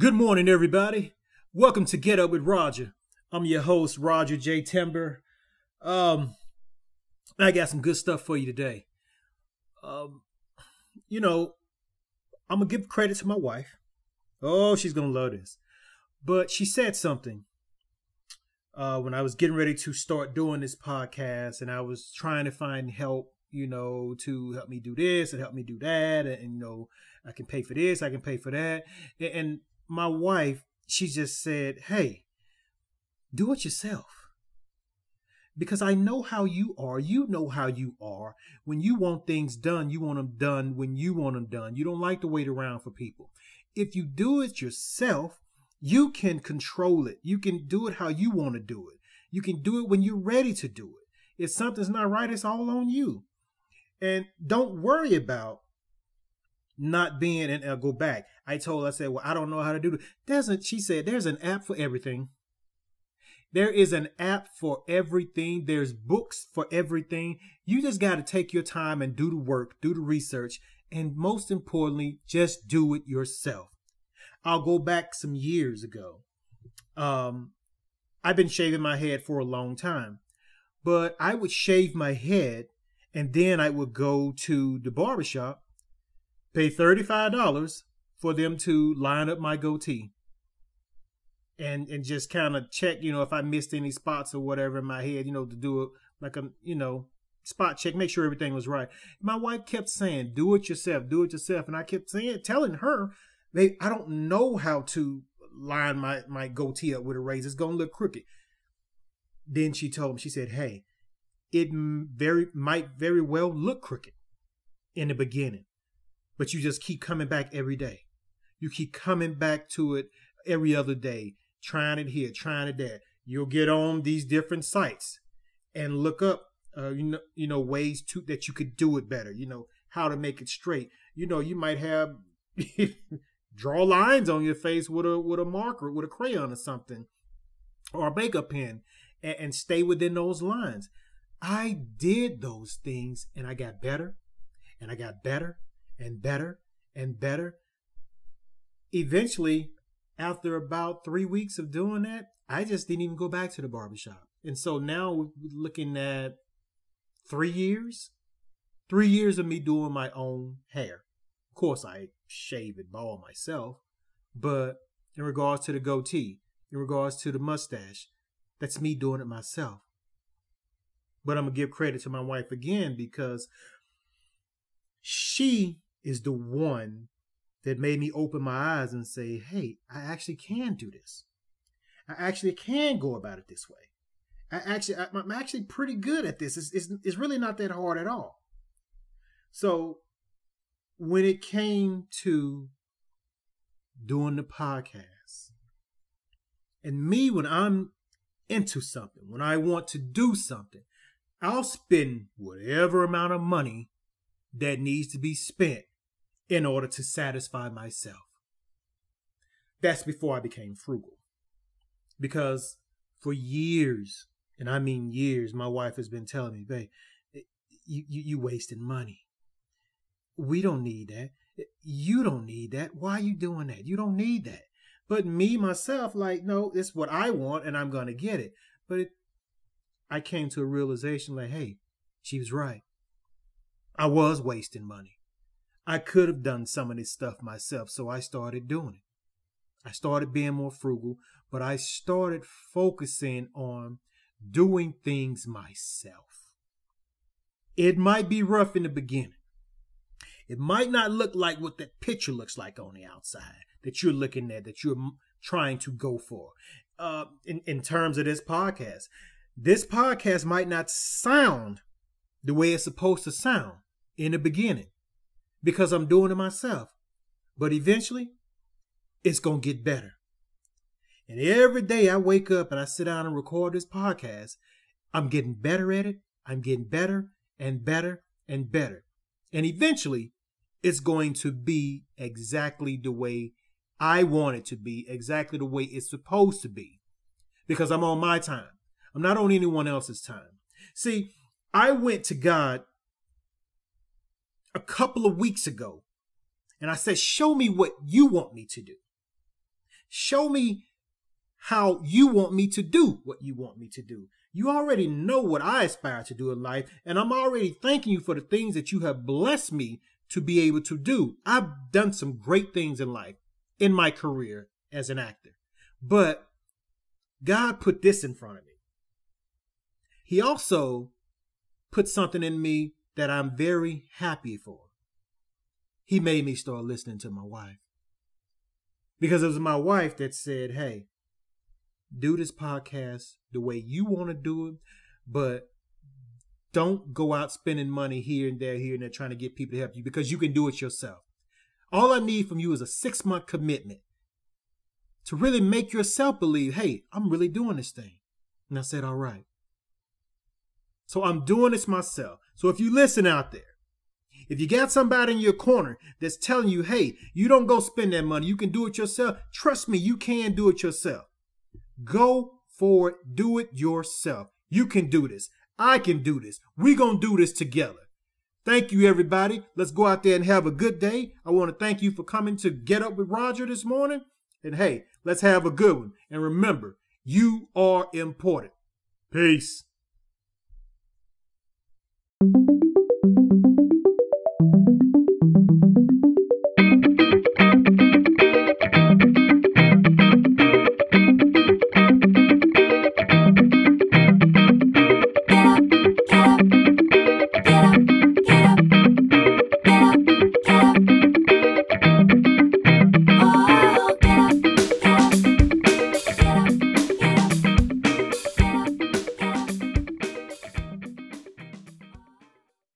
Good morning, everybody. Welcome to Get Up with Roger. I'm your host, Roger J. Timber. Um, I got some good stuff for you today. Um, you know, I'm gonna give credit to my wife. Oh, she's gonna love this. But she said something uh, when I was getting ready to start doing this podcast, and I was trying to find help, you know, to help me do this and help me do that, and, and you know, I can pay for this, I can pay for that, and, and my wife, she just said, "Hey, do it yourself." because I know how you are. You know how you are. When you want things done, you want them done when you want them done. You don't like to wait around for people. If you do it yourself, you can control it. You can do it how you want to do it. You can do it when you're ready to do it. If something's not right, it's all on you. And don't worry about not being and I'll go back. I told I said, well, I don't know how to do it. There's a, she said, there's an app for everything. There is an app for everything. There's books for everything. You just got to take your time and do the work, do the research, and most importantly, just do it yourself. I'll go back some years ago. Um, I've been shaving my head for a long time, but I would shave my head and then I would go to the barbershop, pay $35 for them to line up my goatee and and just kind of check, you know, if I missed any spots or whatever in my head, you know, to do it like a, you know, spot check, make sure everything was right. My wife kept saying, "Do it yourself, do it yourself," and I kept saying, telling her, "They, I don't know how to line my my goatee up with a razor. It's gonna look crooked." Then she told me, she said, "Hey, it very might very well look crooked in the beginning, but you just keep coming back every day. You keep coming back to it every other day trying it here, trying it there. You'll get on these different sites and look up, uh, you know, you know, ways to that you could do it better. You know how to make it straight. You know, you might have draw lines on your face with a with a marker, with a crayon or something, or a makeup pen, and, and stay within those lines. I did those things, and I got better, and I got better, and better, and better. Eventually, after about three weeks of doing that, I just didn't even go back to the barbershop. And so now we're looking at three years, three years of me doing my own hair. Of course, I shave it bald myself, but in regards to the goatee, in regards to the mustache, that's me doing it myself. But I'm gonna give credit to my wife again because she is the one that made me open my eyes and say, hey, I actually can do this. I actually can go about it this way. I actually, I'm actually pretty good at this. It's, it's, it's really not that hard at all. So when it came to doing the podcast, and me, when I'm into something, when I want to do something, I'll spend whatever amount of money that needs to be spent in order to satisfy myself. That's before I became frugal. Because for years, and I mean years, my wife has been telling me, babe, eh, you, you, you wasting money. We don't need that. Eh, you don't need that. Why are you doing that? You don't need that. But me, myself, like, no, it's what I want and I'm going to get it. But it, I came to a realization like, hey, she was right. I was wasting money. I could have done some of this stuff myself, so I started doing it. I started being more frugal, but I started focusing on doing things myself. It might be rough in the beginning. It might not look like what that picture looks like on the outside that you're looking at, that you're trying to go for. Uh, in, in terms of this podcast, this podcast might not sound the way it's supposed to sound in the beginning because I'm doing it myself. But eventually, it's going to get better. And every day I wake up and I sit down and record this podcast, I'm getting better at it. I'm getting better and better and better. And eventually, it's going to be exactly the way I want it to be, exactly the way it's supposed to be, because I'm on my time. I'm not on anyone else's time. See, I went to God a couple of weeks ago and I said, Show me what you want me to do. Show me how you want me to do what you want me to do. You already know what I aspire to do in life, and I'm already thanking you for the things that you have blessed me to be able to do. I've done some great things in life, in my career as an actor. But God put this in front of me. He also put something in me that I'm very happy for. He made me start listening to my wife. Because it was my wife that said, Hey, do this podcast the way you want to do it, but don't go out spending money here and there, here and there, trying to get people to help you because you can do it yourself. All I need from you is a six month commitment to really make yourself believe, hey, I'm really doing this thing. And I said, all right. So I'm doing this myself. So if you listen out there, if you got somebody in your corner that's telling you, hey, you don't go spend that money, you can do it yourself, trust me, you can do it yourself. Go for it. Do it yourself. You can do this. I can do this. we going to do this together. Thank you, everybody. Let's go out there and have a good day. I want to thank you for coming to Get Up with Roger this morning. And hey, let's have a good one. And remember, you are important. Peace thank you